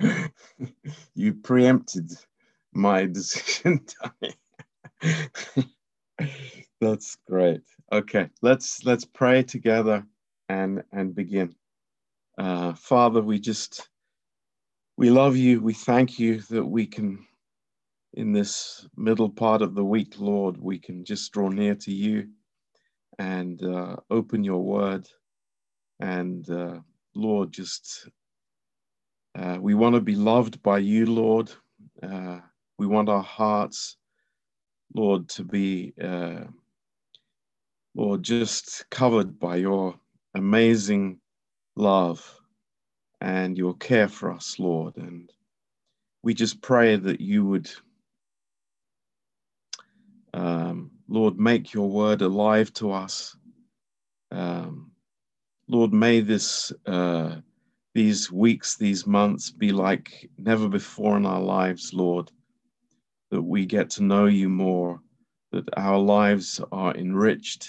you preempted my decision time. That's great. Okay, let's let's pray together and and begin. Uh, Father, we just we love you. We thank you that we can, in this middle part of the week, Lord, we can just draw near to you and uh, open your word. And uh, Lord, just uh, we want to be loved by you, Lord. Uh, we want our hearts, Lord, to be, uh, Lord, just covered by your amazing love and your care for us, Lord. And we just pray that you would, um, Lord, make your word alive to us. Um, Lord, may this, uh, these weeks, these months be like never before in our lives, Lord, that we get to know you more, that our lives are enriched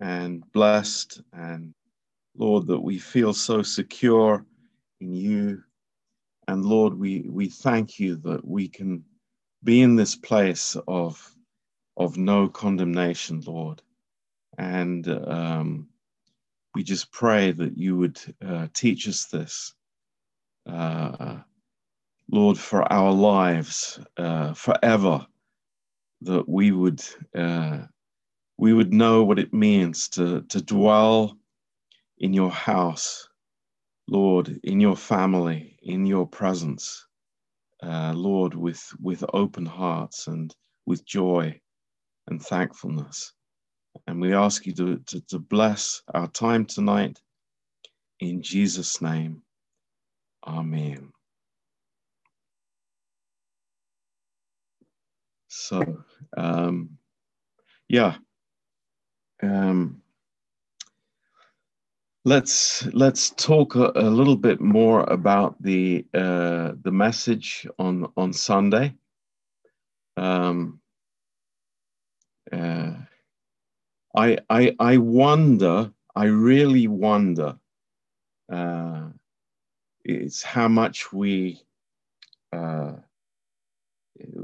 and blessed and Lord, that we feel so secure in you. And Lord, we, we thank you that we can be in this place of, of no condemnation, Lord. And um, we just pray that you would uh, teach us this, uh, Lord, for our lives uh, forever, that we would uh, we would know what it means to, to dwell in your house, Lord, in your family, in your presence, uh, Lord, with, with open hearts and with joy and thankfulness. And we ask you to, to, to bless our time tonight in Jesus' name. Amen. So, um, yeah. Um, Let's let's talk a, a, little bit more about the uh, the message on on Sunday. Um, uh, I I I wonder. I really wonder. Uh, it's how much we uh,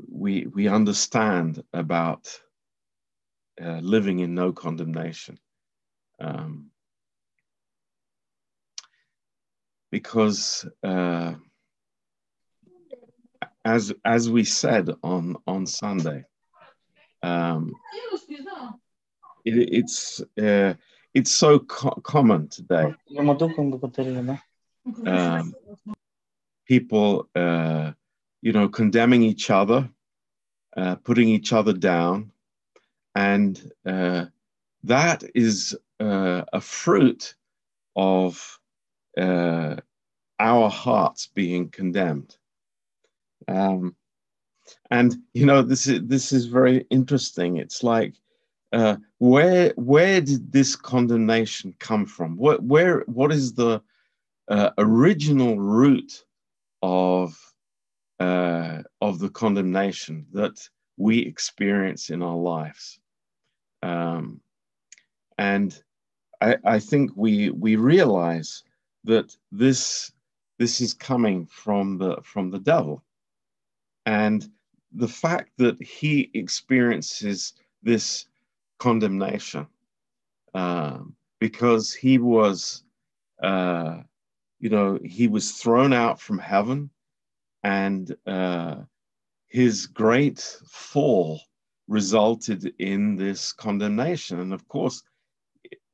we we understand about uh, living in no condemnation. Um, because uh, as as we said on on Sunday, um, it, it's uh, it's so co- common today. Um, people, uh, you know, condemning each other, uh, putting each other down, and uh, that is uh, a fruit of uh, our hearts being condemned. Um, and you know this is this is very interesting. It's like uh, where where did this condemnation come from? What where what is the uh, original root of uh, of the condemnation that we experience in our lives? Um, and I, I think we we realize that this this is coming from the from the devil and the fact that he experiences this condemnation um, because he was uh, you know he was thrown out from heaven and uh, his great fall resulted in this condemnation. And of course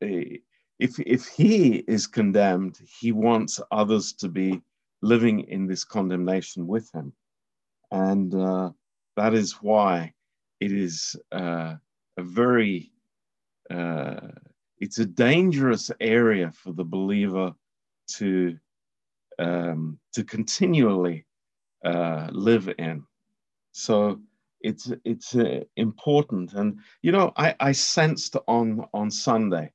if if he is condemned, he wants others to be living in this condemnation with him, and uh, that is why it is uh, a very uh, it's a dangerous area for the believer to um, to continually uh, live in. So it's it's uh, important, and you know I, I sensed on on Sunday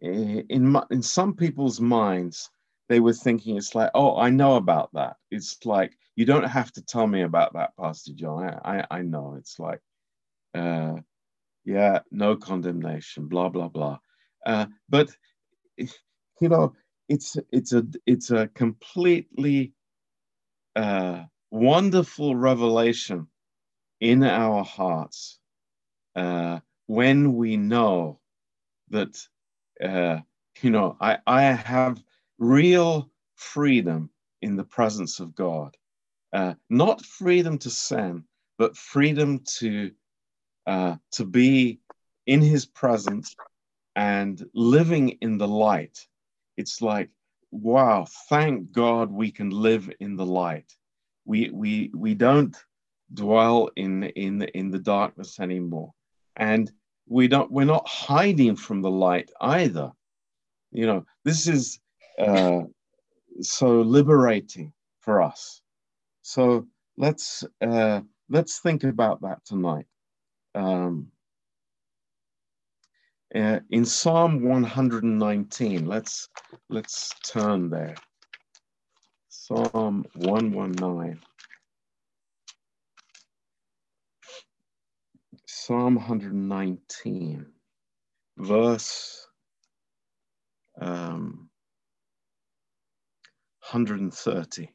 in in some people's minds they were thinking it's like oh i know about that. It's like you don't have to tell me about that pastor john. I i, I know. It's like uh yeah no condemnation blah blah blah. Uh but you know it's it's a it's a completely uh, wonderful revelation in our hearts uh, when we know that uh, you know I, I have real freedom in the presence of God, uh, not freedom to sin, but freedom to uh, to be in His presence and living in the light. It's like wow, thank God we can live in the light. We we we don't dwell in in in the darkness anymore, and we don't we're not hiding from the light either. You know, this is uh, so liberating for us. So let's uh, let's think about that tonight. Um, uh, in Psalm 119, let's let's turn there. Psalm 119. Psalm 119, verse um, 130.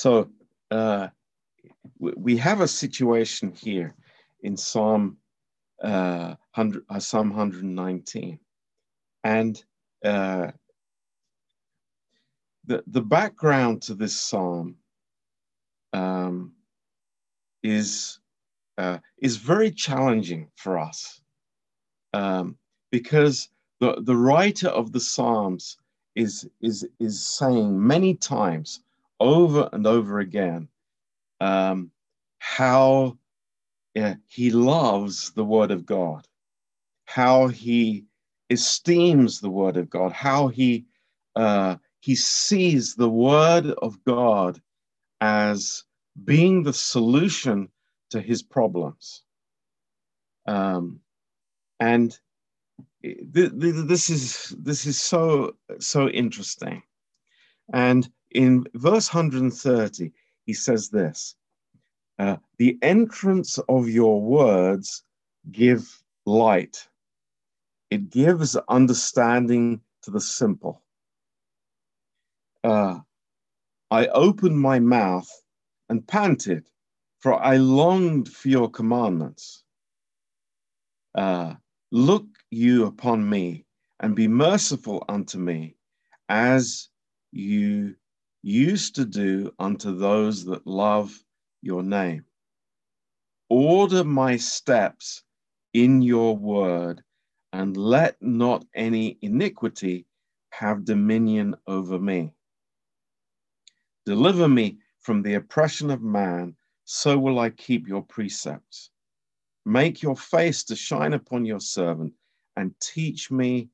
So uh, we have a situation here in Psalm uh, 100, uh, Psalm 119, and uh, the the background to this psalm um, is uh, is very challenging for us. Um, because the the writer of the psalms is is is saying many times over and over again um, how he loves the Word of God, how he esteems the Word of God, how he uh, he sees the Word of God as being the solution to his problems. Um, and th- th- this is this is so so interesting. And in verse 130, he says this uh, The entrance of your words give light, it gives understanding to the simple. Uh, I opened my mouth and panted, for I longed for your commandments. Uh, look you upon me and be merciful unto me as you used to do unto those that love your name. Order my steps in your word, and let not any iniquity have dominion over me. Deliver me from the oppression of man, so will I keep your precepts. Make your face to shine upon your servant, and teach me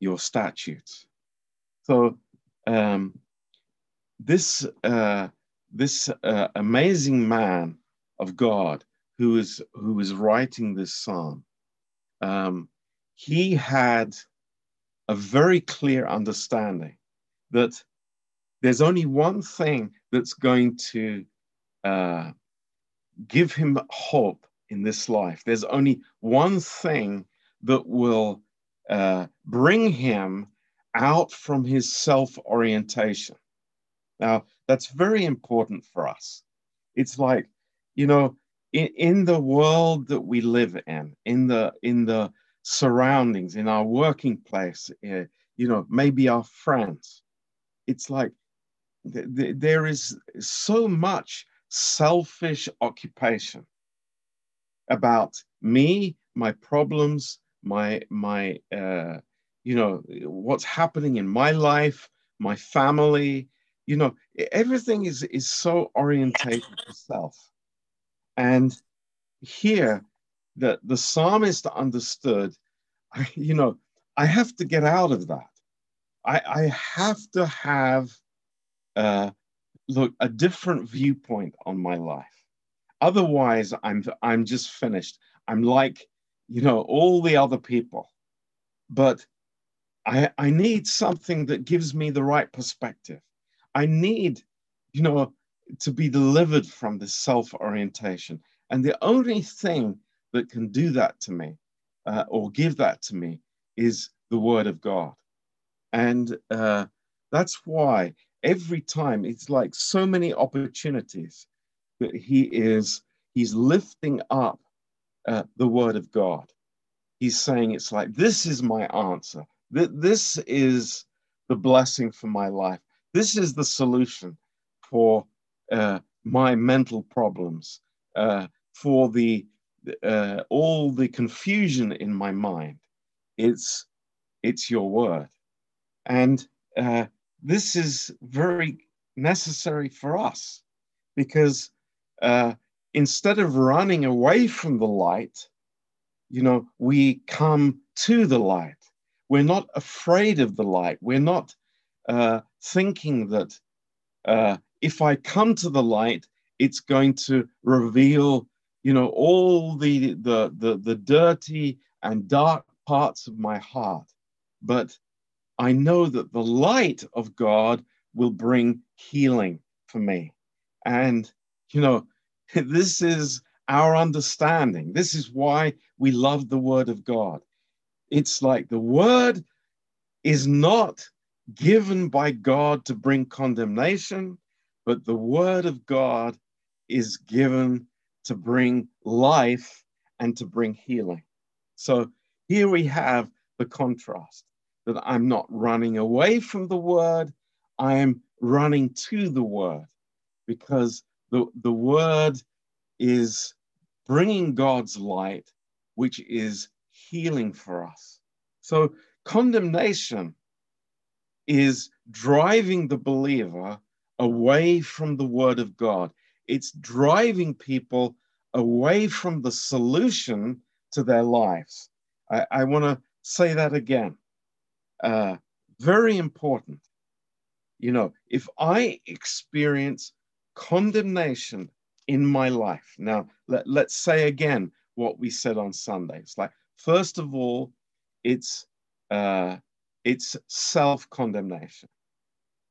your statutes. So um, this uh, this uh, amazing man of God who is who is writing this psalm, um, he had a very clear understanding that there's only one thing that's going to uh, give him hope in this life. There's only one thing that will uh, bring him out from his self orientation. Now, that's very important for us. It's like, you know, in, in the world that we live in, in the in the surroundings, in our working place, uh, you know, maybe our friends, it's like th- th- there is so much selfish occupation about me, my problems, my my uh, you know, what's happening in my life, my family, you know, everything is, is so orientated to self. And here, the, the psalmist understood, you know, I have to get out of that. I, I have to have, uh, look, a different viewpoint on my life. Otherwise, I'm, I'm just finished. I'm like, you know, all the other people. But I, I need something that gives me the right perspective. I need, you know, to be delivered from this self orientation. And the only thing that can do that to me uh, or give that to me is the Word of God. And uh, that's why every time it's like so many opportunities that He is, He's lifting up uh, the Word of God. He's saying, it's like, this is my answer. This is the blessing for my life. This is the solution for uh, my mental problems, uh, for the uh, all the confusion in my mind. It's it's your word, and uh, this is very necessary for us because uh, instead of running away from the light, you know, we come to the light. We're not afraid of the light. We're not uh, thinking that uh, if I come to the light, it's going to reveal, you know, all the, the, the, the dirty and dark parts of my heart. But I know that the light of God will bring healing for me. And, you know, this is our understanding. This is why we love the Word of God. It's like the Word is not given by God to bring condemnation, but the Word of God is given to bring life and to bring healing. So here we have the contrast that I'm not running away from the Word, I am running to the Word because the, the Word is bringing God's light, which is healing for us. So condemnation is driving the believer away from the word of God. It's driving people away from the solution to their lives. I, I want to say that again. Uh, very important. You know, if I experience condemnation in my life. Now, let, let's say again what we said on Sunday. It's like, first of all, it's uh, it's self-condemnation.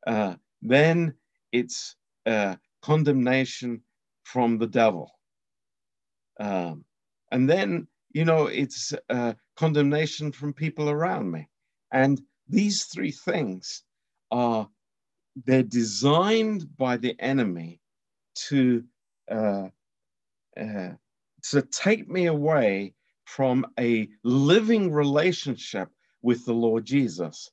Uh, then it's uh, condemnation from the devil. Um, and then, you know, it's uh, condemnation from people around me. And these three things are, they're designed by the enemy to uh, uh, to take me away from a living relationship with the Lord Jesus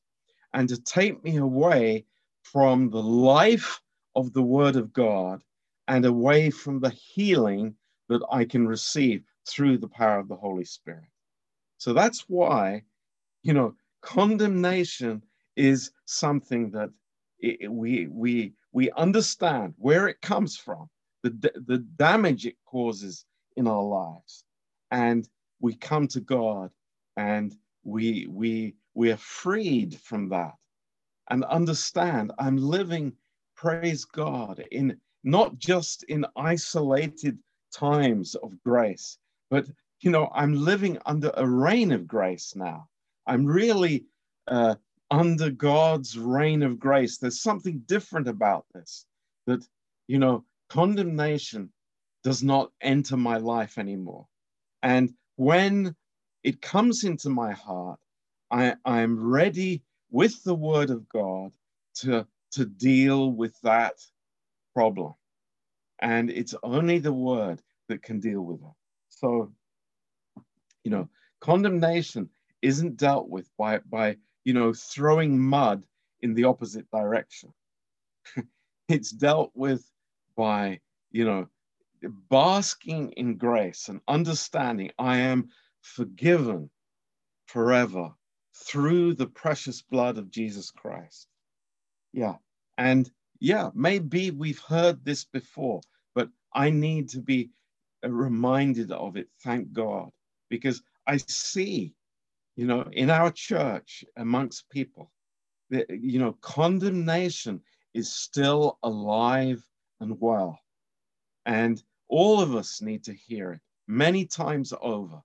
and to take me away from the life of the Word of God and away from the healing that I can receive through the power of the Holy Spirit. So that's why, you know, condemnation is something that it, we, we, we understand where it comes from the, the damage it causes in our lives. And we come to God and we, we, we are freed from that and understand I'm living, praise God, in not just in isolated times of grace, but you know, I'm living under a reign of grace now. I'm really uh, under God's reign of grace. There's something different about this that, you know, condemnation does not enter my life anymore. And when it comes into my heart, I, I'm ready with the word of God to, to deal with that problem. And it's only the word that can deal with it. So, you know, condemnation isn't dealt with by, by you know, throwing mud in the opposite direction. it's dealt with by, you know, basking in grace and understanding I am forgiven forever through the precious blood of Jesus Christ. Yeah. And yeah, maybe we've heard this before, but I need to be uh, reminded of it, thank God, because I see, you know, in our church amongst people, that, you know, condemnation is still alive and well. And all of us need to hear it many times over.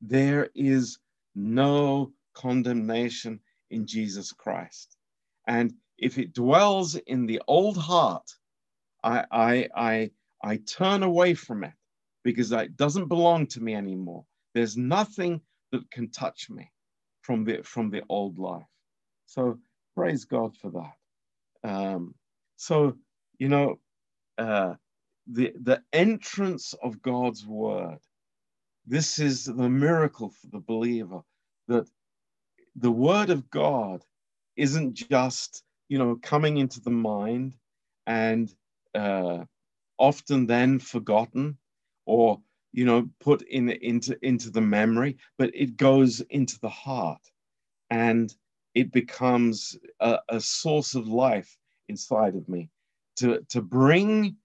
There is no condemnation in Jesus Christ. And if it dwells in the old heart, I, I, I, I turn away from it because it doesn't belong to me anymore. There's nothing that can touch me from the from the old life. So praise God for that. Um, so you know, uh, the the entrance of God's word. This is the miracle for the believer that the word of God isn't just you know coming into the mind and uh, often then forgotten or you know put in into into the memory but it goes into the heart and it becomes a, a source of life inside of me to to bring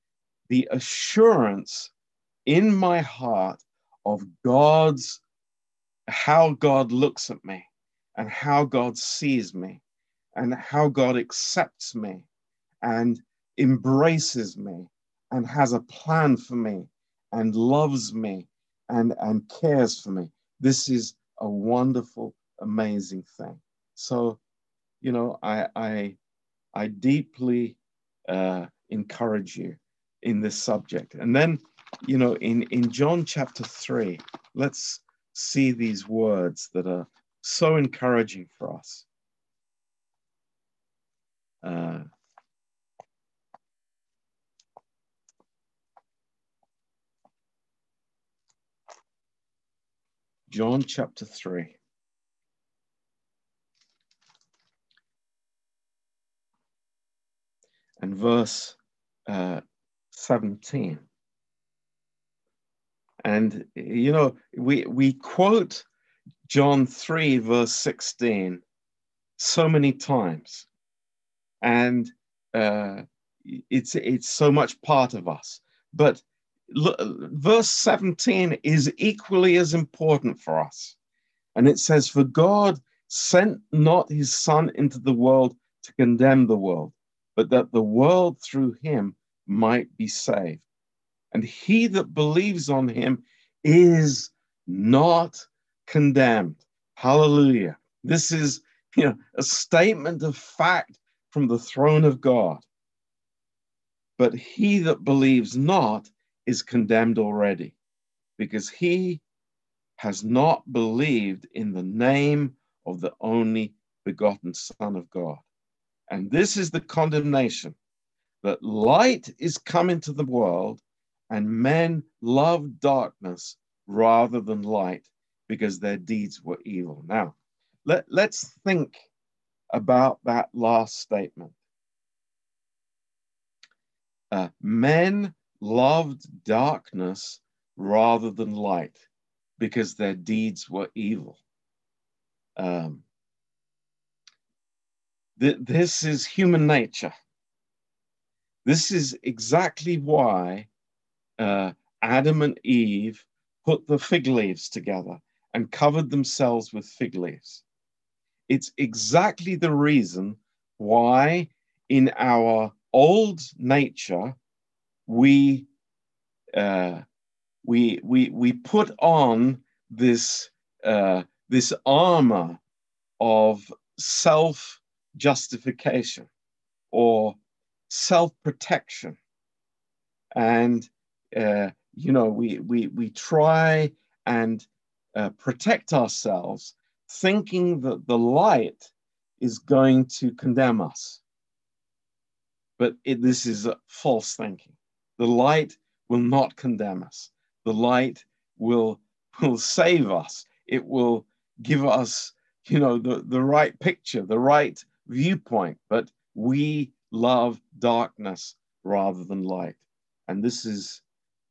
the assurance in my heart of God's how God looks at me and how God sees me and how God accepts me and embraces me and has a plan for me and loves me and, and cares for me. This is a wonderful, amazing thing. So, you know, I, I, I deeply uh, encourage you in this subject. And then, you know, in, in John chapter 3, let's see these words that are so encouraging for us. Uh, John chapter 3. And verse uh, 17. And, you know, we, we quote John 3, verse 16 so many times. And uh, it's, it's so much part of us. But verse 17 is equally as important for us. And it says, For God sent not his Son into the world to condemn the world, but that the world through him might be saved. And he that believes on him is not condemned. Hallelujah. This is you know, a statement of fact from the throne of God. But he that believes not is condemned already because he has not believed in the name of the only begotten Son of God. And this is the condemnation that light is come into the world, and men love darkness rather than light because their deeds were evil. Now, let, let's think about that last statement. Uh, men loved darkness rather than light because their deeds were evil. Um, th- this is human nature. This is exactly why uh, Adam and Eve put the fig leaves together and covered themselves with fig leaves. It's exactly the reason why, in our old nature, we uh, we we we put on this uh, this armor of self justification or self protection, and uh, you know we we we try and uh, protect ourselves, thinking that the light is going to condemn us. But it, this is false thinking. The light will not condemn us. The light will, will save us. It will give us, you know, the, the right picture, the right viewpoint. But we love darkness rather than light. And this is,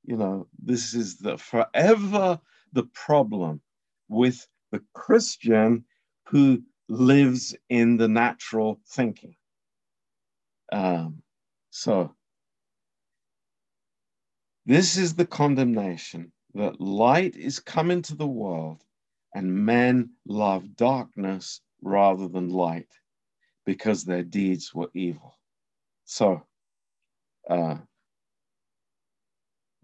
you know, this is the forever the problem with the Christian who lives in the natural thinking. Um, so this is the condemnation that light is come into the world, and men love darkness rather than light because their deeds were evil. So, uh,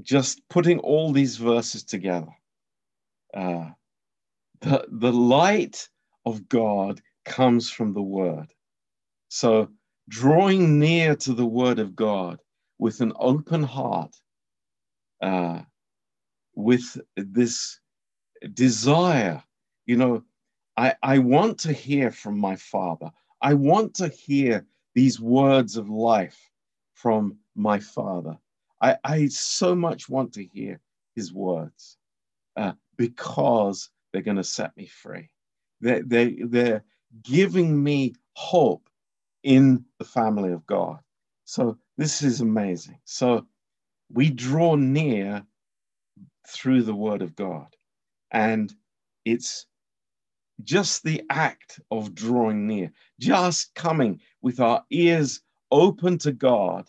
just putting all these verses together, uh, the, the light of God comes from the Word. So, drawing near to the Word of God with an open heart, uh, with this desire. You know, I, I want to hear from my Father. I want to hear these words of life from my Father. I, I so much want to hear his words uh, because they're going to set me free. They're, they, they're giving me hope in the family of God. So this is amazing. So we draw near through the word of God. And it's just the act of drawing near, just coming with our ears open to God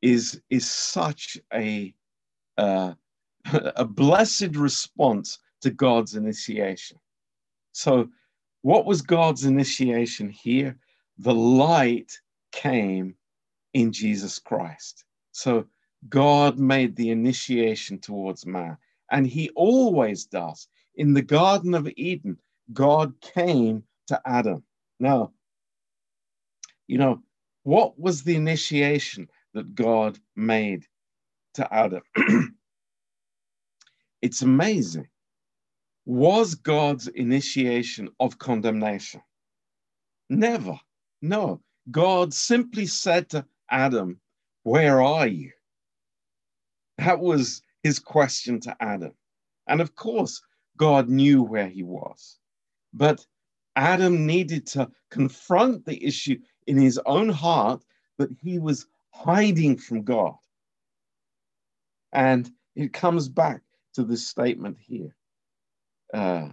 is, is such a, uh, a blessed response to God's initiation. So, what was God's initiation here? The light came in Jesus Christ. So, God made the initiation towards man, and He always does. In the Garden of Eden, God came to Adam. Now, you know, what was the initiation that God made to Adam? it's amazing. Was God's initiation of condemnation? Never. No. God simply said to Adam, Where are you? That was his question to Adam. And of course, God knew where he was. But Adam needed to confront the issue in his own heart that he was hiding from God. And it comes back to this statement here. Uh,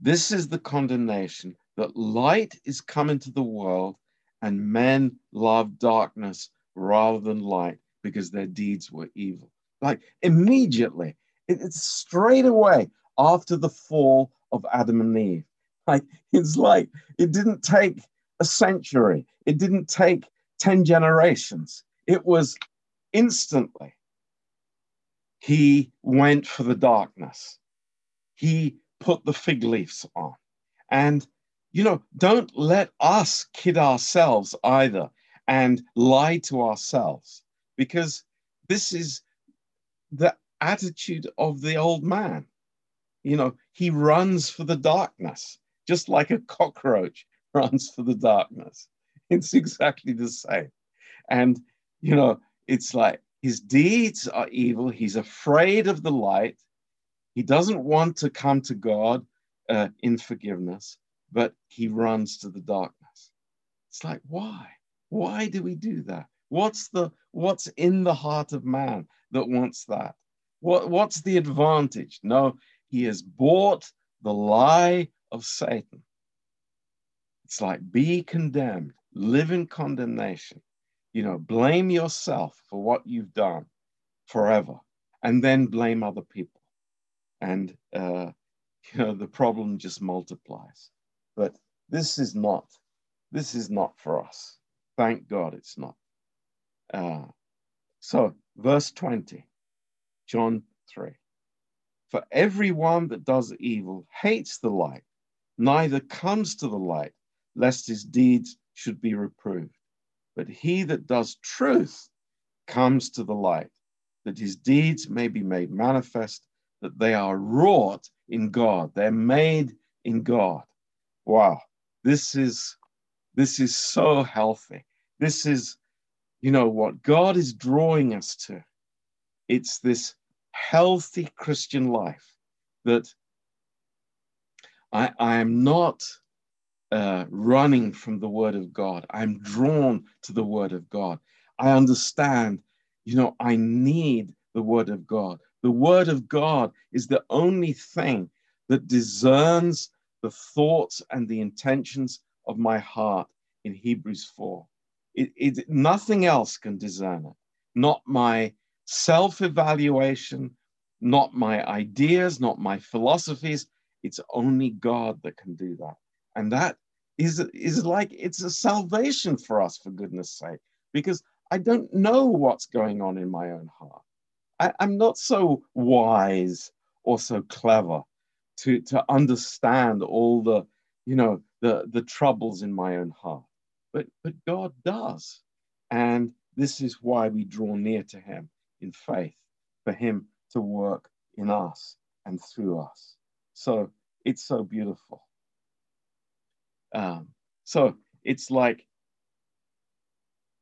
this is the condemnation that light is come into the world and men love darkness rather than light because their deeds were evil. Like immediately, it's straight away after the fall of Adam and Eve. Like it's like it didn't take a century, it didn't take 10 generations. It was instantly. He went for the darkness. He put the fig leaves on. And, you know, don't let us kid ourselves either and lie to ourselves because this is the attitude of the old man. You know, he runs for the darkness, just like a cockroach runs for the darkness. It's exactly the same. And, you know, it's like his deeds are evil. He's afraid of the light. He doesn't want to come to God uh, in forgiveness, but he runs to the darkness. It's like, why? Why do we do that? What's the what's in the heart of man that wants that? What, what's the advantage? No, he has bought the lie of Satan. It's like be condemned, live in condemnation. You know, blame yourself for what you've done forever, and then blame other people. And uh, you know, the problem just multiplies. But this is not, this is not for us. Thank God it's not. Uh, so, verse 20, John 3. For everyone that does evil hates the light, neither comes to the light, lest his deeds should be reproved. But he that does truth comes to the light, that his deeds may be made manifest, that they are wrought in God. They're made in God. Wow, this is this is so healthy. This is you know what God is drawing us to. It's this healthy Christian life that I, I am not uh, running from the Word of God. I'm drawn to the Word of God. I understand, you know, I need the Word of God. The Word of God is the only thing that discerns the thoughts and the intentions of my heart in Hebrews 4. It, it, nothing else can discern it. Not my self evaluation, not my ideas, not my philosophies. It's only God that can do that. And that is, is like it's a salvation for us, for goodness sake, because I don't know what's going on in my own heart. I, I'm not so wise or so clever to, to understand all the, you know, the, the troubles in my own heart but but God does. And this is why we draw near to him in faith, for him to work in us and through us. So it's so beautiful. Um, so it's like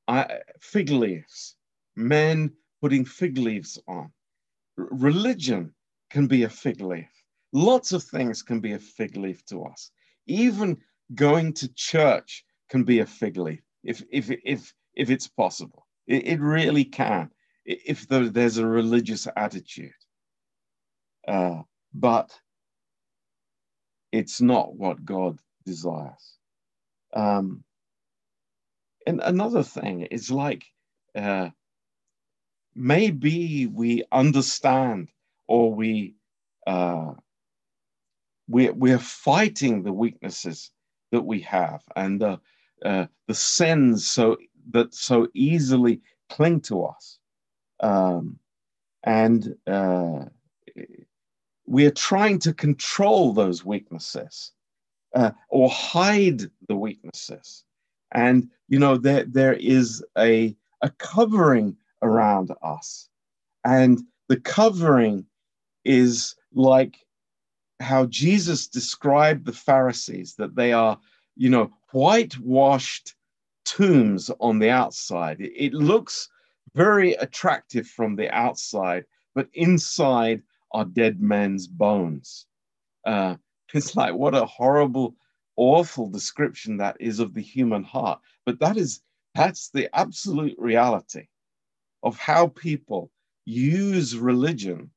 I, fig leaves, men putting fig leaves on. Religion can be a fig leaf. Lots of things can be a fig leaf to us. Even going to church can be a fig leaf if, if, if, if it's possible. It, it really can, if there's a religious attitude. Uh, but it's not what God desires. Um, and another thing is like uh, maybe we understand or we uh, we we're fighting the weaknesses that we have and the uh, the sins so that so easily cling to us, um, and uh, we are trying to control those weaknesses uh, or hide the weaknesses. And, you know, there, there is a, a covering around us. And the covering is like how Jesus described the Pharisees, that they are, you know, whitewashed tombs on the outside. It, it looks very attractive from the outside, but inside are dead man's bones. Uh, it's like what a horrible, awful description that is of the human heart. But that is that's the absolute reality of how people use religion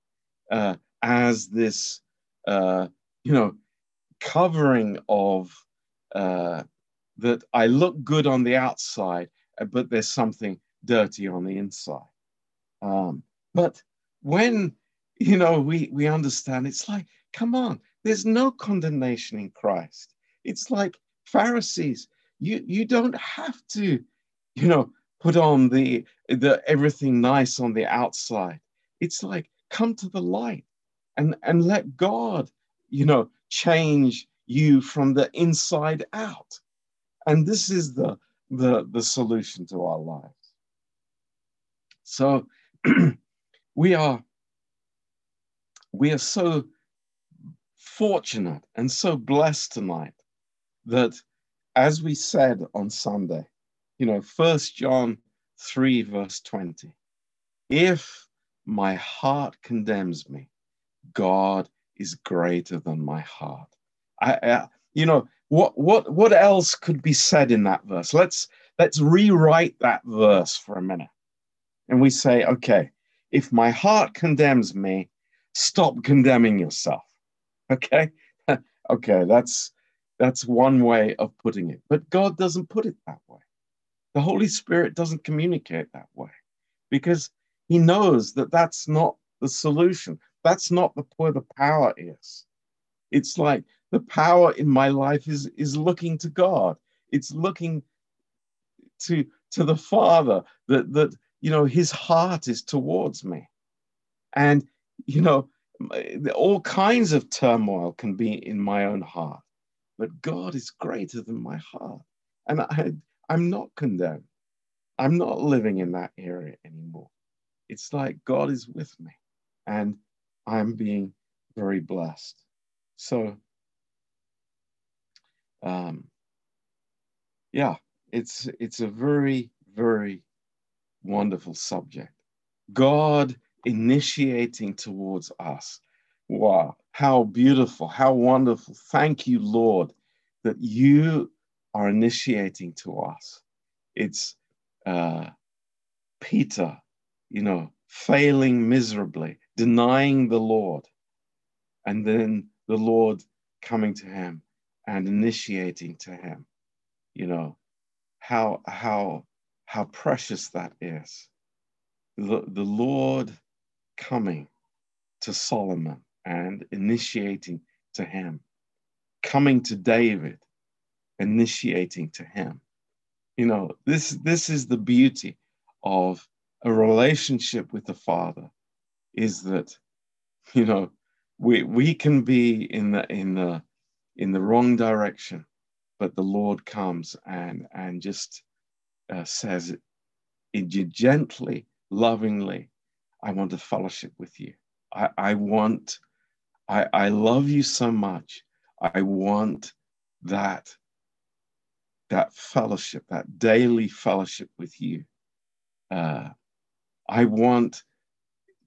uh, as this, uh, you know, covering of uh, that I look good on the outside, uh, but there's something dirty on the inside. Um, but when you know we we understand, it's like, come on, there's no condemnation in Christ. It's like Pharisees. You you don't have to, you know, put on the the everything nice on the outside. It's like come to the light and and let God, you know, change you from the inside out. And this is the the the solution to our lives. So we are we are so fortunate and so blessed tonight that, as we said on Sunday, you know, First John 3, verse 20, if my heart condemns me, God is greater than my heart. I, I, you know, what, what, what else could be said in that verse? Let's, let's rewrite that verse for a minute. And we say, okay, if my heart condemns me, stop condemning yourself. Okay? okay, that's that's one way of putting it. But God doesn't put it that way. The Holy Spirit doesn't communicate that way because he knows that that's not the solution. That's not the, where the power is. It's like the power in my life is, is looking to God. It's looking to, to the Father that, that, you know, his heart is towards me. And, you know, all kinds of turmoil can be in my own heart, but God is greater than my heart. And I, I'm not condemned. I'm not living in that area anymore. It's like God is with me and I'm being very blessed. So, um, yeah, it's it's a very very wonderful subject. God initiating towards us. Wow, how beautiful, how wonderful. Thank you, Lord, that you are initiating to us. It's uh, Peter, you know, failing miserably, denying the Lord, and then the Lord coming to him and initiating to him. You know, how how how precious that is. The, the Lord coming to Solomon and initiating to him, coming to David, initiating to him. You know, this, this is the beauty of a relationship with the Father, is that, you know, we, we can be in the, in the, in the wrong direction, but the Lord comes and, and just uh, says, gently, lovingly, I want to fellowship with you. I, I want, I, I love you so much. I want that, that fellowship, that daily fellowship with you. Uh, I want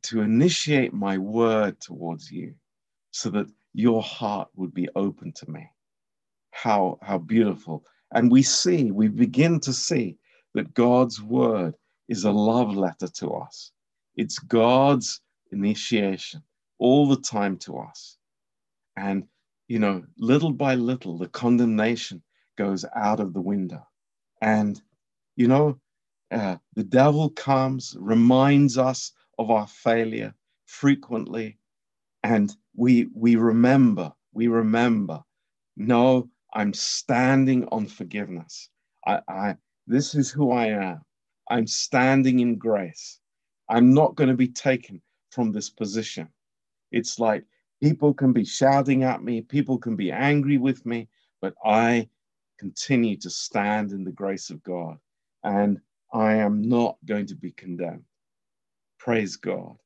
to initiate my word towards you so that your heart would be open to me. How, how beautiful. And we see, we begin to see that God's word is a love letter to us. It's God's initiation all the time to us. And, you know, little by little, the condemnation goes out of the window. And, you know, uh, the devil comes, reminds us of our failure frequently, and we, we remember, we remember, no, I'm standing on forgiveness. I, I, this is who I am. I'm standing in grace. I'm not going to be taken from this position. It's like people can be shouting at me, people can be angry with me, but I continue to stand in the grace of God and I am not going to be condemned. Praise God.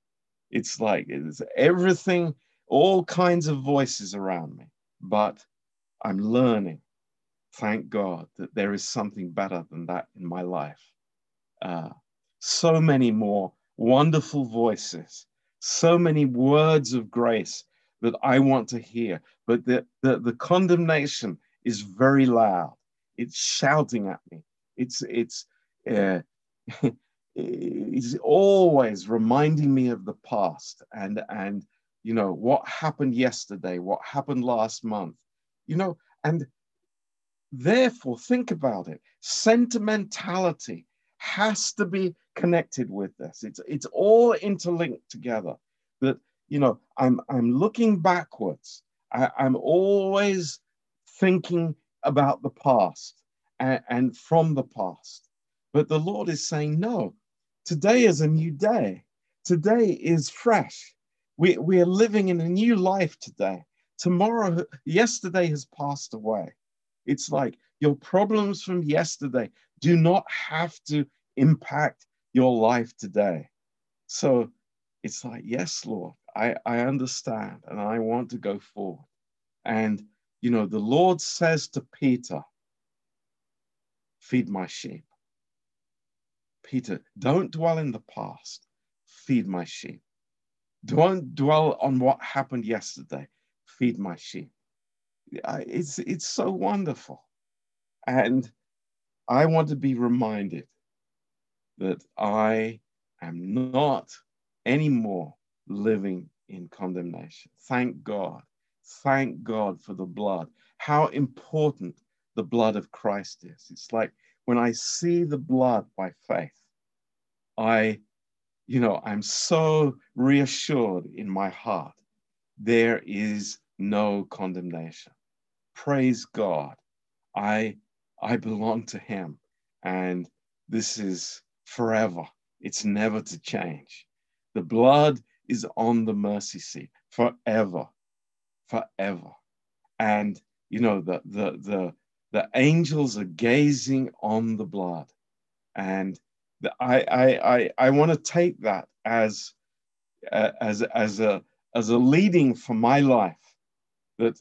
It's like it's everything, all kinds of voices around me, but I'm learning, thank God, that there is something better than that in my life. Uh, so many more wonderful voices, so many words of grace that I want to hear, but the, the, the condemnation is very loud. It's shouting at me. It's, it's, uh, it's always reminding me of the past and, and, you know, what happened yesterday, what happened last month, you know, and therefore think about it. Sentimentality has to be connected with this. It's it's all interlinked together. That you know, I'm I'm looking backwards. I, I'm always thinking about the past and, and from the past. But the Lord is saying, no, today is a new day. Today is fresh. We, we are living in a new life today. Tomorrow, yesterday has passed away. It's like your problems from yesterday do not have to impact your life today. So it's like, yes, Lord, I, I understand and I want to go forward. And, you know, the Lord says to Peter, feed my sheep. Peter, don't dwell in the past, feed my sheep. Don't dwell on what happened yesterday, feed my sheep. It's, it's so wonderful. And I want to be reminded that I am not anymore living in condemnation. Thank God. Thank God for the blood. How important the blood of Christ is. It's like when I see the blood by faith, I, you know, I'm so reassured in my heart. There is no condemnation. Praise God. I I belong to him and this is forever. It's never to change. The blood is on the mercy seat forever, forever. And you know the the the the angels are gazing on the blood, and the, I I I I want to take that as uh, as as a as a leading for my life. That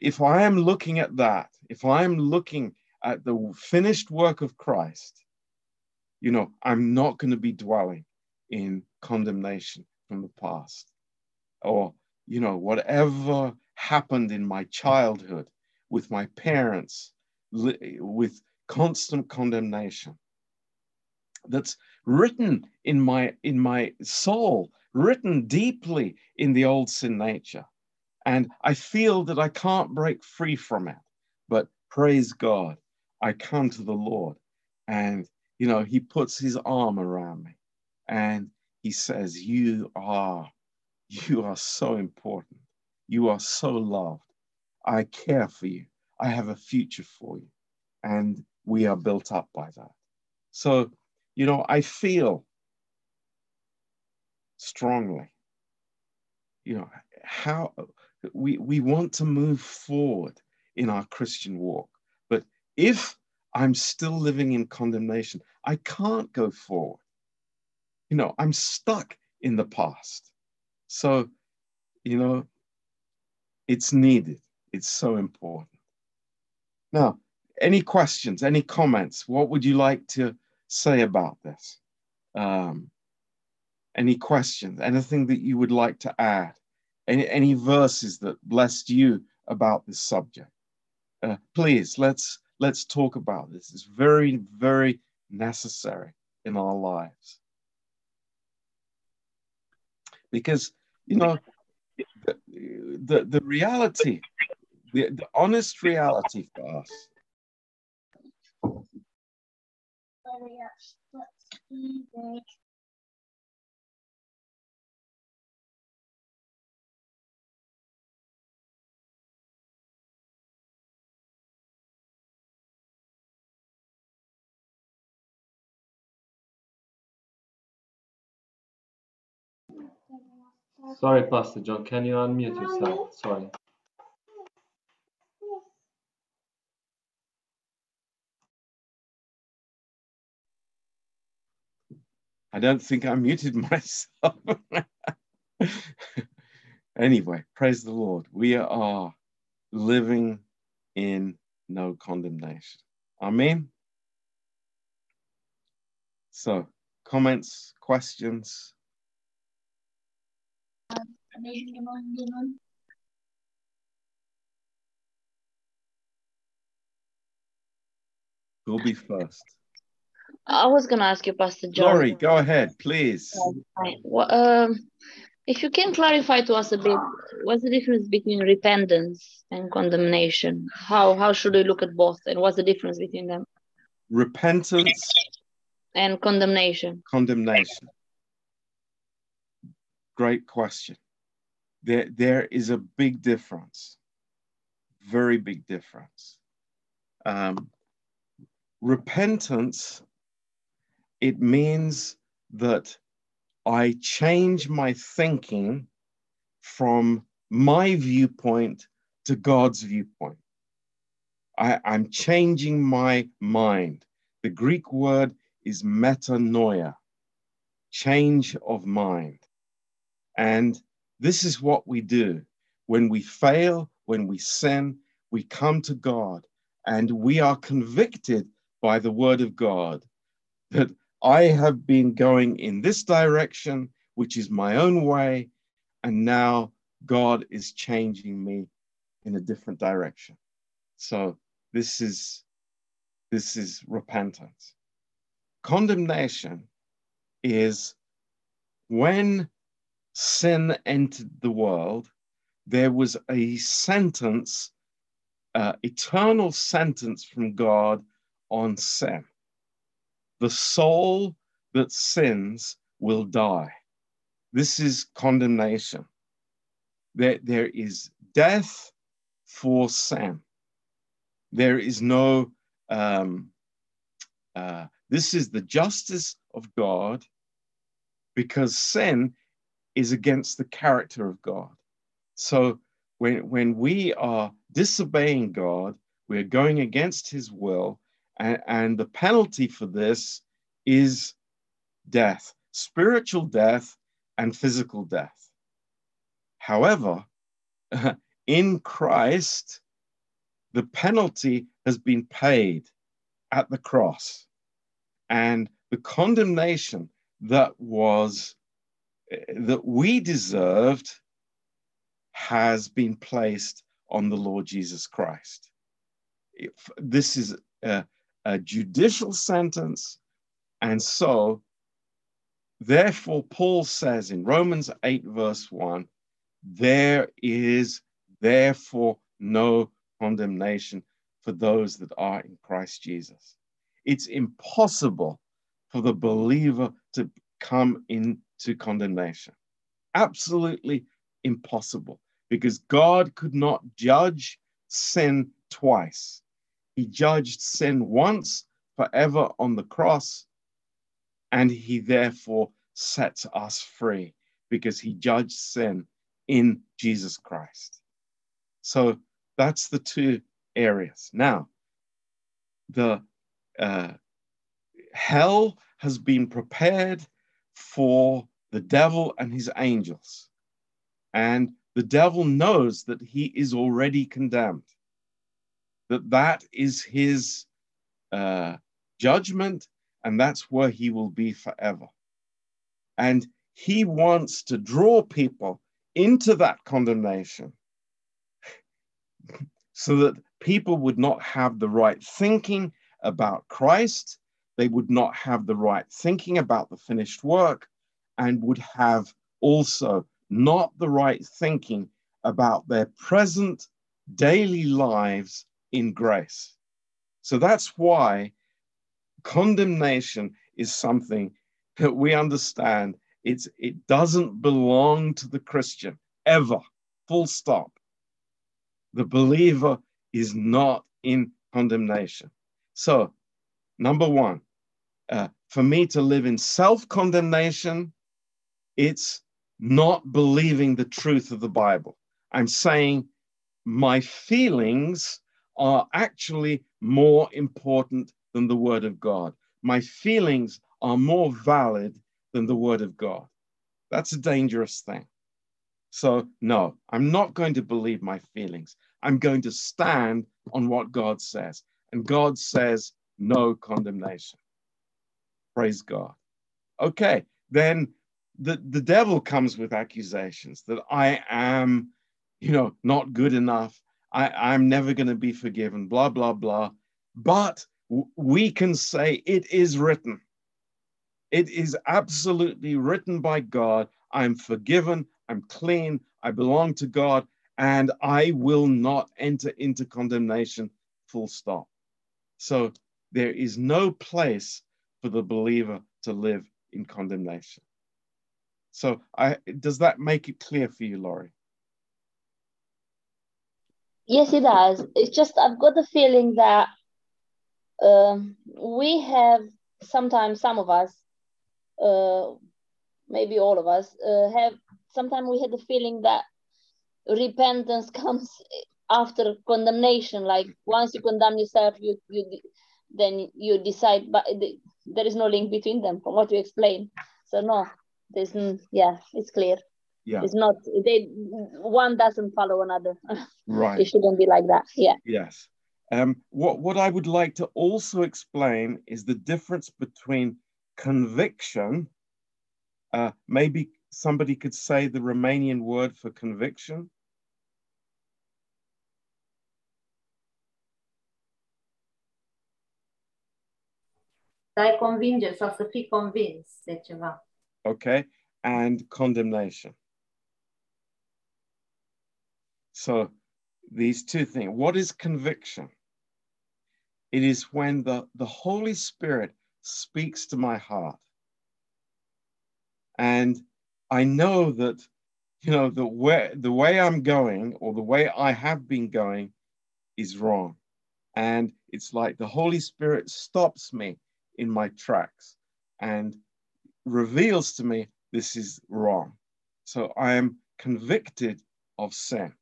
if I am looking at that, if I am looking at the finished work of Christ, you know, I'm not going to be dwelling in condemnation from the past. Or, you know, whatever happened in my childhood with my parents, with constant condemnation that's written in my in my soul written deeply in the old sin nature. And i feel that i can't break free from it. But praise god i come to the lord and you know, he puts his arm around me and he says, You are, you are so important. You are so loved. I care for you. I have a future for you. And we are built up by that. So, you know, I feel strongly, you know, how we, we want to move forward in our Christian walk. If I'm still living in condemnation. I can't go forward. You know, I'm stuck in the past. So, you know, it's needed. It's so important. Now, any questions, any comments? What would you like to say about this? Um, any questions? Anything that you would like to add? Any, any verses that blessed you about this subject? Uh, please, let's let's talk about this. It's very, very necessary in our lives. Because, you know, the, the, the reality, the, the honest reality for us Sorry, Pastor John, can you unmute yourself? Sorry. I don't think I muted myself. anyway, praise the Lord. We are living in no condemnation. Amen. So, comments, questions? Who'll be first? I was gonna ask you, Pastor John. Laurie, go ahead, please. What, um, if you can clarify to us a bit, what's the difference between repentance and condemnation? How how should we look at both, and what's the difference between them? Repentance and condemnation. Condemnation. Great question. There, there is a big difference, very big difference. Um, repentance it means that I change my thinking from my viewpoint to God's viewpoint. I, am changing my mind. The Greek word is metanoia, change of mind. And this is what we do. When we fail, when we sin, we come to God and we are convicted by the word of God that I have been going in this direction, which is my own way, and now God is changing me in a different direction. So this is this is repentance. Condemnation is when sin entered the world, there was a sentence, uh, eternal sentence from God on sin the soul that sins will die. This is condemnation. There, there is death for sin. There is no, um, uh, this is the justice of God because sin is against the character of God. So when, when we are disobeying God, we're going against his will, and, and the penalty for this is death, spiritual death and physical death. However, in Christ, the penalty has been paid at the cross. And the condemnation that was that we deserved has been placed on the Lord Jesus Christ. This is uh, a judicial sentence. And so, therefore, Paul says in Romans 8, verse 1, there is therefore no condemnation for those that are in Christ Jesus. It's impossible for the believer to come into condemnation. Absolutely impossible because God could not judge sin twice. He judged sin once forever on the cross, and he therefore sets us free because he judged sin in Jesus Christ. So that's the two areas. Now, the uh, hell has been prepared for the devil and his angels. And the devil knows that he is already condemned, that that is his uh, judgment, and that's where he will be forever. And he wants to draw people into that condemnation so that people would not have the right thinking about Christ, they would not have the right thinking about the finished work, and would have also not the right thinking about their present daily lives in grace. So that's why condemnation is something that we understand it's it doesn't belong to the Christian ever. Full stop. The believer is not in condemnation. So, number one, uh, for me to live in self condemnation, it's not believing the truth of the Bible. I'm saying my feelings are actually more important than the Word of God. My feelings are more valid than the Word of God. That's a dangerous thing. So, no, I'm not going to believe my feelings. I'm going to stand on what God says. And God says no condemnation. Praise God. Okay, then the, the devil comes with accusations that I am, you know, not good enough. I, I'm never going to be forgiven, blah, blah, blah. But we can say it is written. It is absolutely written by God. I'm forgiven. I'm clean. I belong to God. And I will not enter into condemnation, full stop. So there is no place for the believer to live in condemnation. So I, does that make it clear for you, Laurie? Yes, it does. It's just I've got the feeling that uh, we have sometimes some of us, uh, maybe all of us, uh, have sometimes we had the feeling that repentance comes after condemnation. Like once you condemn yourself, you you then you decide, but there is no link between them from what you explain. So no, there's yeah, it's clear. Yeah, it's not they one doesn't follow another. Right, it shouldn't be like that. Yeah. Yes. Um, what, what I would like to also explain is the difference between conviction. Uh, maybe somebody could say the Romanian word for conviction. Să convinge sau să fii convins de ceva. Okay, and condemnation. So these two things. What is conviction? It is when the, the Holy Spirit speaks to my heart. And I know that, you know, the way, the way I'm going or the way I have been going is wrong. And it's like the Holy Spirit stops me in my tracks and reveals to me this is wrong. So I am convicted of sin.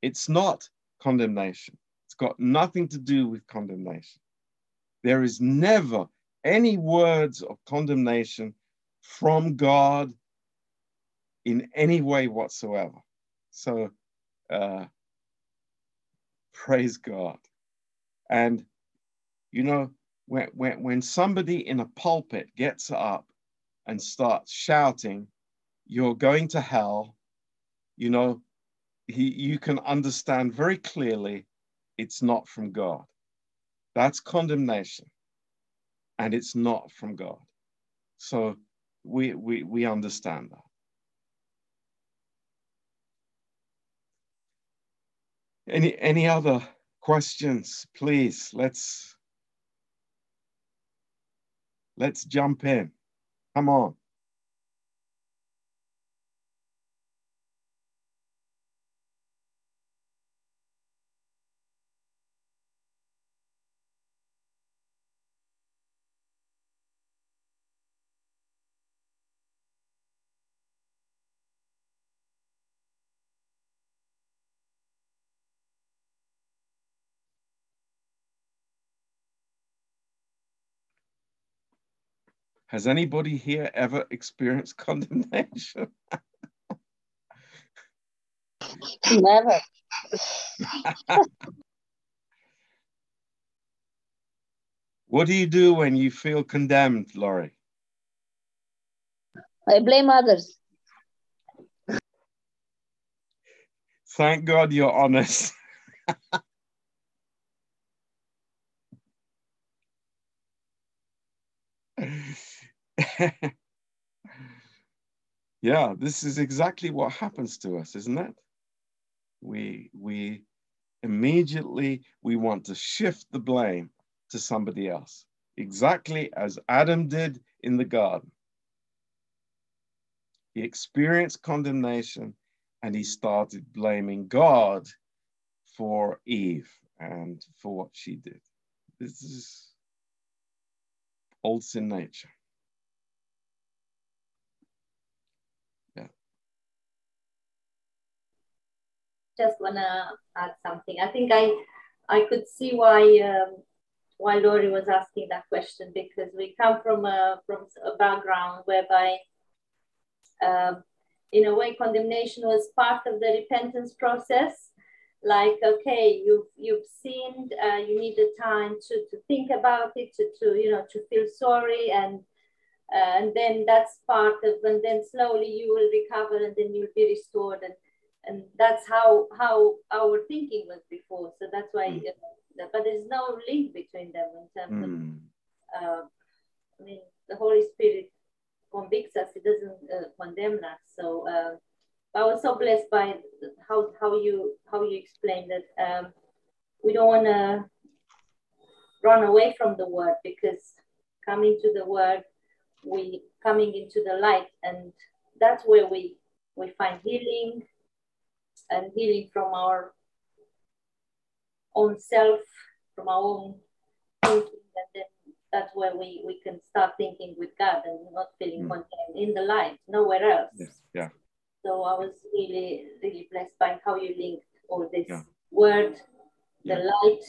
It's not condemnation. It's got nothing to do with condemnation. There is never any words of condemnation from God in any way whatsoever. So, uh, praise God. And, you know, when, when, when somebody in a pulpit gets up and starts shouting, You're going to hell, you know, he, you can understand very clearly it's not from God. That's condemnation. And it's not from God. So we, we, we understand that. Any, any other questions, please? Let's, let's jump in. Come Has anybody here ever experienced condemnation? Never. what do you do when you feel condemned, Laurie? I blame others. Thank God you're honest. yeah, this is exactly what happens to us, isn't it? We we immediately we want to shift the blame to somebody else, exactly as Adam did in the garden. He experienced condemnation and he started blaming God for Eve and for what she did. This is old sin nature. Just wanna add something. I think I I could see why um, why Laurie was asking that question because we come from a from a background whereby um, in a way condemnation was part of the repentance process like okay you've you've sinned uh, you need the time to to think about it to to you know to feel sorry and uh, and then that's part of and then slowly you will recover and then you'll be restored and and that's how how our thinking was before so that's why mm. uh, but there's no link between them in terms mm. of i mean the holy spirit convicts us it doesn't uh, condemn us so uh, I was so blessed by how, how you how you explained that um, we don't want to run away from the word because coming to the word, we coming into the light, and that's where we we find healing and healing from our own self, from our own thinking, and then that's where we we can start thinking with God and not feeling mm. contained in the light, nowhere else. Yes. Yeah. So I was really, really blessed by how you linked all this yeah. word, the yeah. light,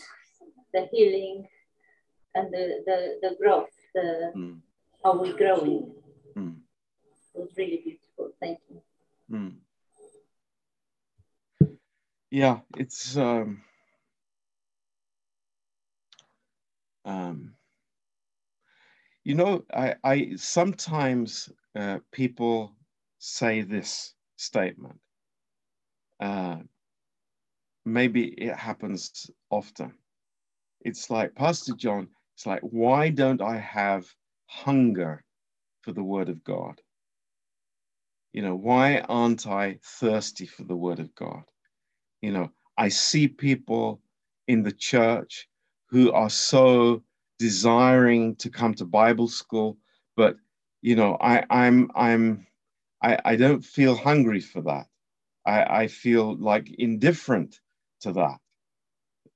the healing, and the the, the growth, the mm. how we growing. Mm. It was really beautiful. Thank you. Mm. Yeah, it's um, um, you know, I, I sometimes uh, people say this statement. Uh, maybe it happens often. It's like, Pastor John, it's like, why don't I have hunger for the word of God? You know, why aren't I thirsty for the word of God? You know, I see people in the church who are so desiring to come to Bible school, but you know, I, I'm I'm I, I don't feel hungry for that. I, I feel like indifferent to that.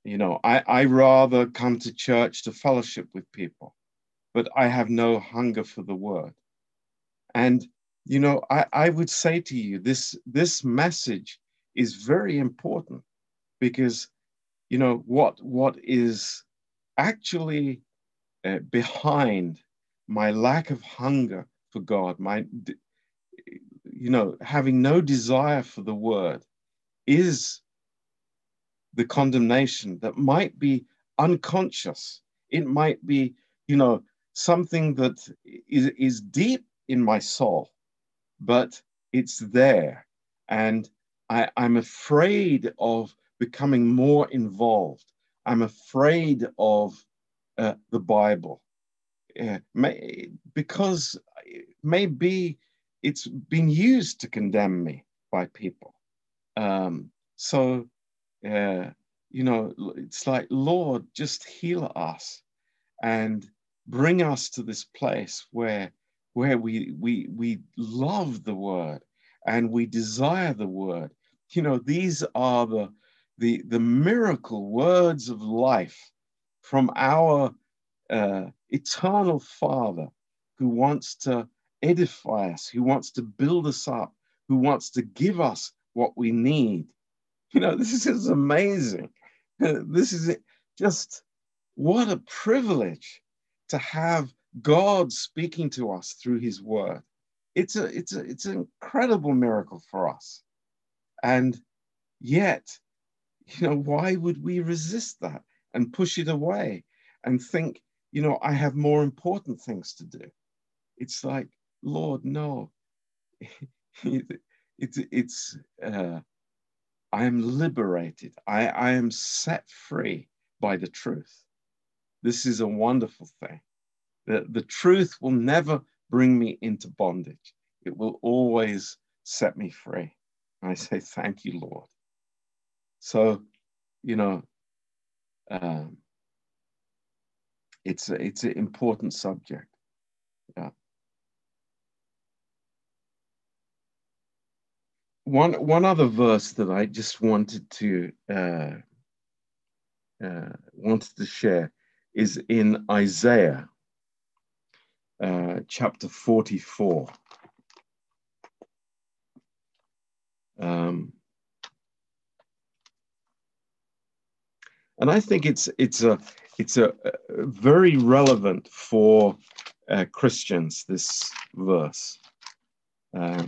You know, I, I rather come to church to fellowship with people, but I have no hunger for the word. And, you know, I, I would say to you, this, this message is very important because, you know, what, what is actually uh, behind my lack of hunger for God, my you know, having no desire for the word is the condemnation that might be unconscious. It might be, you know, something that is, is deep in my soul, but it's there. And I, I'm afraid of becoming more involved. I'm afraid of uh, the Bible. May, because maybe it's been used to condemn me by people. Um, so, uh, you know, it's like, Lord, just heal us and bring us to this place where, where we, we, we love the word and we desire the word. You know, these are the, the, the miracle words of life from our uh, eternal Father who wants to edify us, who wants to build us up, who wants to give us what we need. You know, this is amazing. This is just what a privilege to have God speaking to us through his word. It's a it's a it's an incredible miracle for us. And yet, you know, why would we resist that and push it away and think, you know, I have more important things to do? It's like, Lord, no. it's it's uh, I am liberated. I, I am set free by the truth. This is a wonderful thing. The, the truth will never bring me into bondage. It will always set me free. I say, thank you, Lord. So, you know, um, it's a, it's an important subject. Yeah. One one other verse that I just wanted to uh, uh, wanted to share is in Isaiah uh, chapter 44. Um, and I think it's it's a it's a, a very relevant for uh, Christians this verse, uh,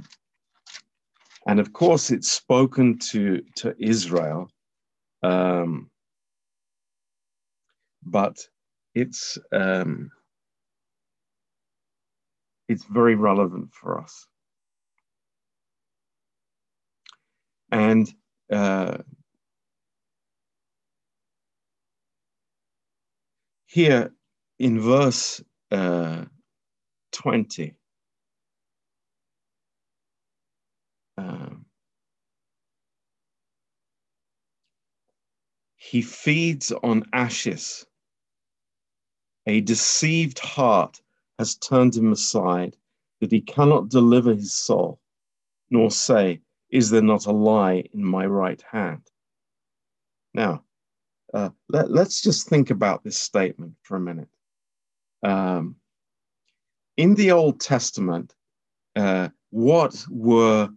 and of course it's spoken to to Israel, um, but it's um, it's very relevant for us. And uh, here in verse uh, 20, um, he feeds on ashes. A deceived heart has turned him aside, that he cannot deliver his soul, nor say, Is there not a lie in my right hand? Now, uh, let, us just think about this statement for a minute. Um, in the Old Testament, uh, what were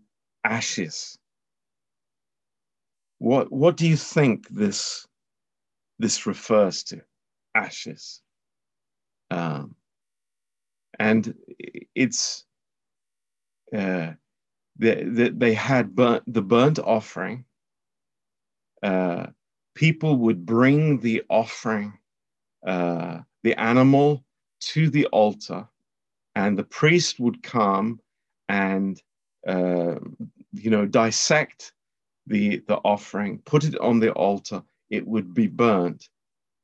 ashes? What, what do you think this, this refers to? Ashes. Um, and it's uh, they, they, they had burnt, the burnt offering. Uh, people would bring the offering, uh, the animal, to the altar, and the priest would come and uh, you know dissect the the offering, put it on the altar. It would be burnt,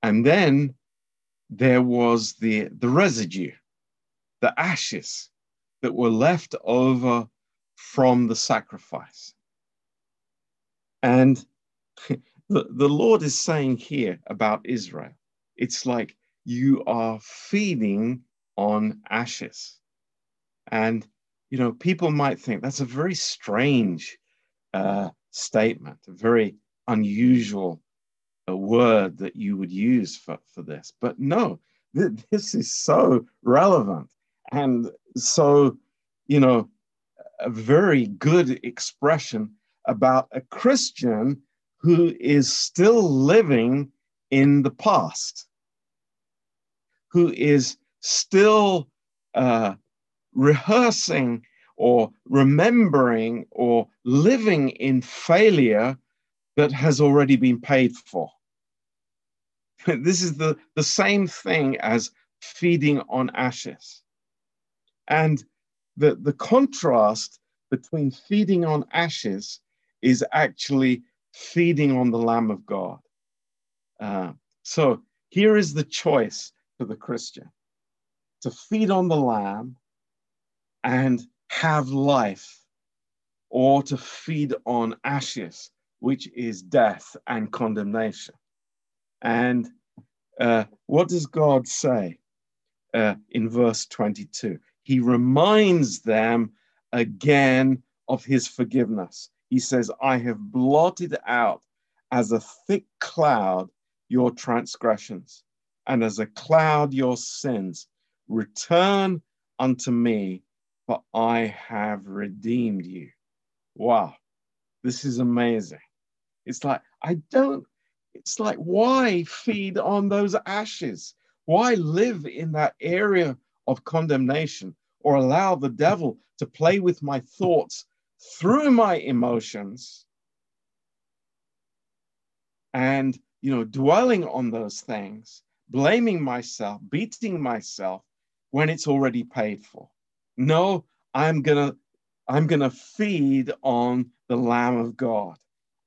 and then there was the the residue the ashes that were left over from the sacrifice. And the, the Lord is saying here about Israel, it's like you are feeding on ashes. And, you know, people might think that's a very strange uh, statement, a very unusual uh, word that you would use for, for this. But no, th- this is so relevant and so, you know, a very good expression about a Christian who is still living in the past, who is still uh, rehearsing or remembering or living in failure that has already been paid for. this is the, the same thing as feeding on ashes. And the, the contrast between feeding on ashes is actually feeding on the Lamb of God. Uh, so here is the choice for the Christian to feed on the Lamb and have life, or to feed on ashes, which is death and condemnation. And uh, what does God say uh, in verse 22? He reminds them again of his forgiveness. He says, I have blotted out as a thick cloud your transgressions, and as a cloud your sins. Return unto me, for I have redeemed you. Wow, this is amazing. It's like, I don't, it's like, why feed on those ashes? Why live in that area of condemnation or allow the devil to play with my thoughts through my emotions and you know dwelling on those things blaming myself beating myself when it's already paid for. No i'm gonna i'm gonna feed on the lamb of god.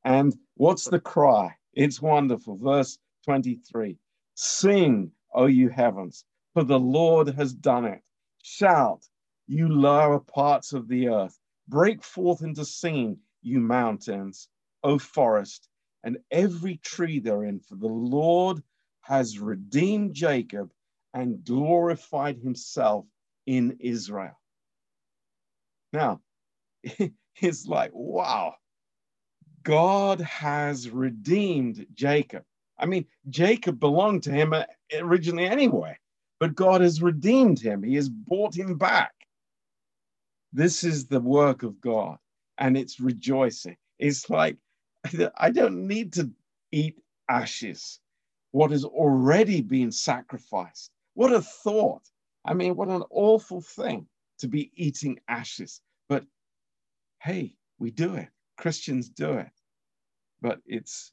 And what's the cry? It's wonderful. Verse 23 sing o you heavens for the lord has done it shout you lower parts of the earth break forth into singing you mountains o forest and every tree therein, for the Lord has redeemed Jacob and glorified himself in Israel. Now, it's like, wow, God has redeemed Jacob. I mean, Jacob belonged to him originally anyway, but God has redeemed him. He has bought him back. This is the work of God, and it's rejoicing. It's like I don't need to eat ashes, what has already been sacrificed. What a thought. I mean, what an awful thing to be eating ashes. But hey, we do it. Christians do it. But it's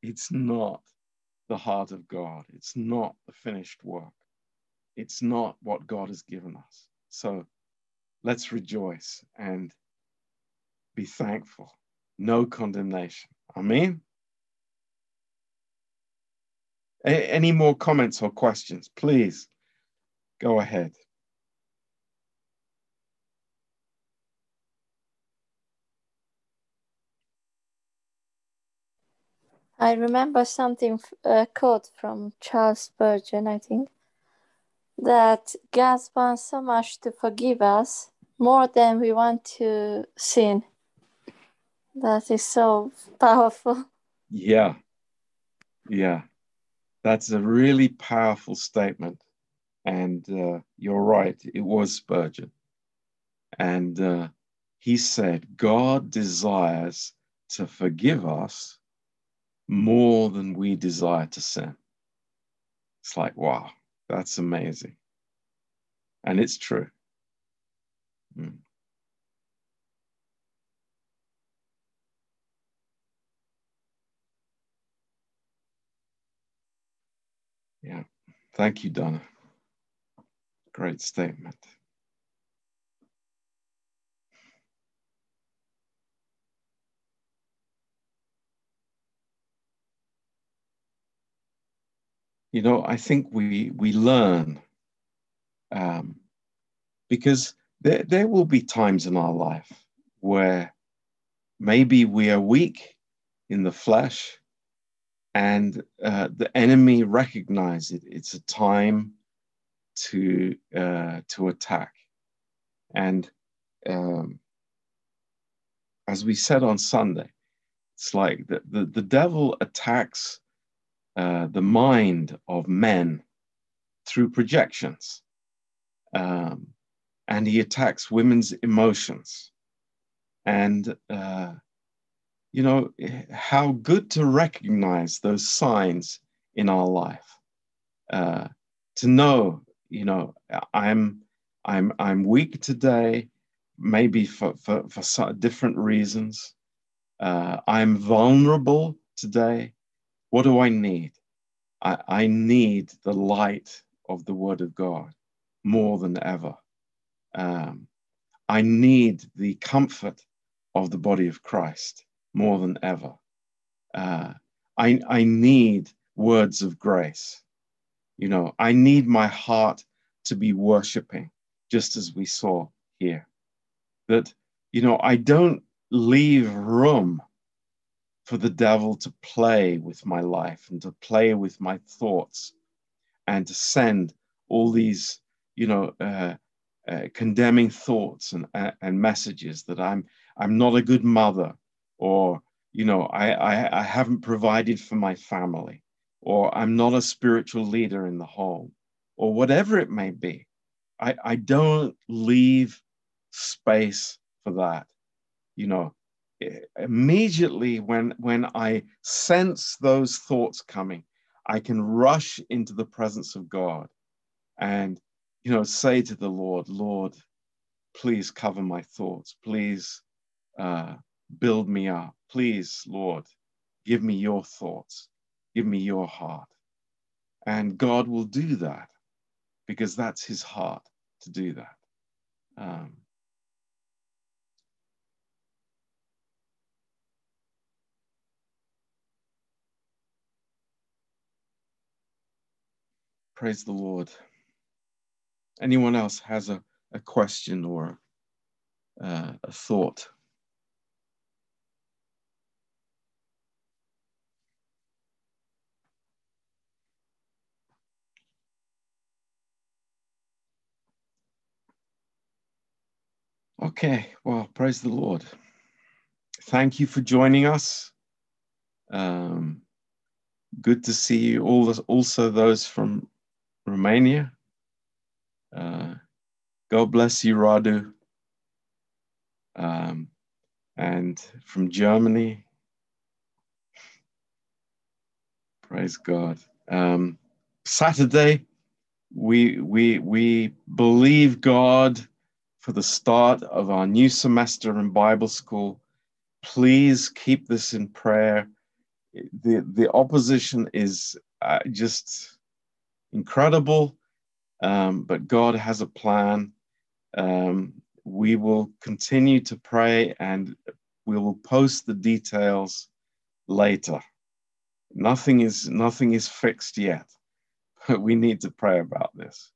it's not the heart of God. It's not the finished work. It's not what God has given us. So let's rejoice and be thankful no condemnation. Amen. A- any more comments or questions? Please go ahead. I remember something uh, quote from Charles Spurgeon, I think, that God wants so much to forgive us more than we want to sin. That is so powerful. Yeah. Yeah. That's a really powerful statement. And uh, you're right, it was Spurgeon. And uh, he said, God desires to forgive us more than we desire to sin. It's like, wow, that's amazing. And it's true. Mm. Yeah. Thank you, Donna. Great statement. You know, I think we we learn um, because there there will be times in our life where maybe we are weak in the flesh and uh, the enemy recognize it. It's a time to uh, to attack, and um, as we said on Sunday, it's like the the, the devil attacks uh, the mind of men through projections, um, and he attacks women's emotions, and uh, you know, how good to recognize those signs in our life. Uh, to know, you know, I'm, I'm, I'm weak today, maybe for, for, for different reasons. Uh, I'm vulnerable today. What do I need? I, I need the light of the Word of God more than ever. Um, I need the comfort of the body of Christ more than ever. Uh, I, I need words of grace. You know, I need my heart to be worshiping, just as we saw here. That, you know, I don't leave room for the devil to play with my life and to play with my thoughts and to send all these, you know, uh, uh, condemning thoughts and, uh, and messages that I'm, I'm not a good mother or you know I, I i haven't provided for my family or i'm not a spiritual leader in the home or whatever it may be. I i don't leave space for that you know immediately when when i sense those thoughts coming i can rush into the presence of god and you know, say to the Lord, Lord, please cover my thoughts. Please uh, build me up. Please, Lord, give me your thoughts. Give me your heart. And God will do that because that's his heart to do that. Um, praise the Lord. Anyone else has a, a question or uh, a thought? Okay, well, praise the Lord. Thank you for joining us. Um, good to see you all, also those from Romania. Uh, God bless you, Radu. Um, and from Germany. Praise God. Um, Saturday, we we we believe God for the start of our new semester in Bible school. Please keep this in prayer. The, the opposition is uh, just incredible, um, but God has a plan. Um, we will continue to pray and we will post the details later. Nothing is nothing is fixed yet, but we need to pray about this.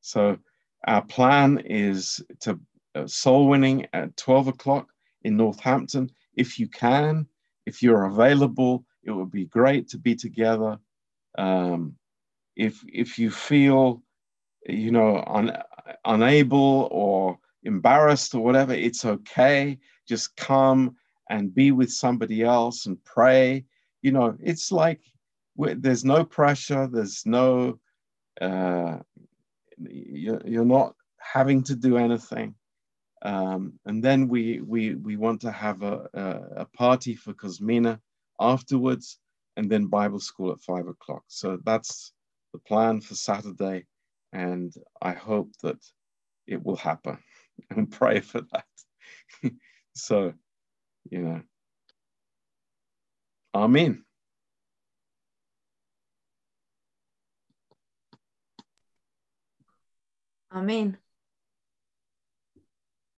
So our plan is to uh, soul winning at 12 o'clock in Northampton. If you can, if you're available, it would be great to be together. Um, if if you feel, you know, un, unable or embarrassed or whatever, it's okay. Just come and be with somebody else and pray. You know, it's like there's no pressure. There's no uh, you're not having to do anything. Um, and then we, we, we want to have a, a, a, party for Cosmina afterwards, and then Bible school at five o'clock. So that's the plan for Saturday, and I hope that it will happen and pray for that. so, you know, Amen. Amen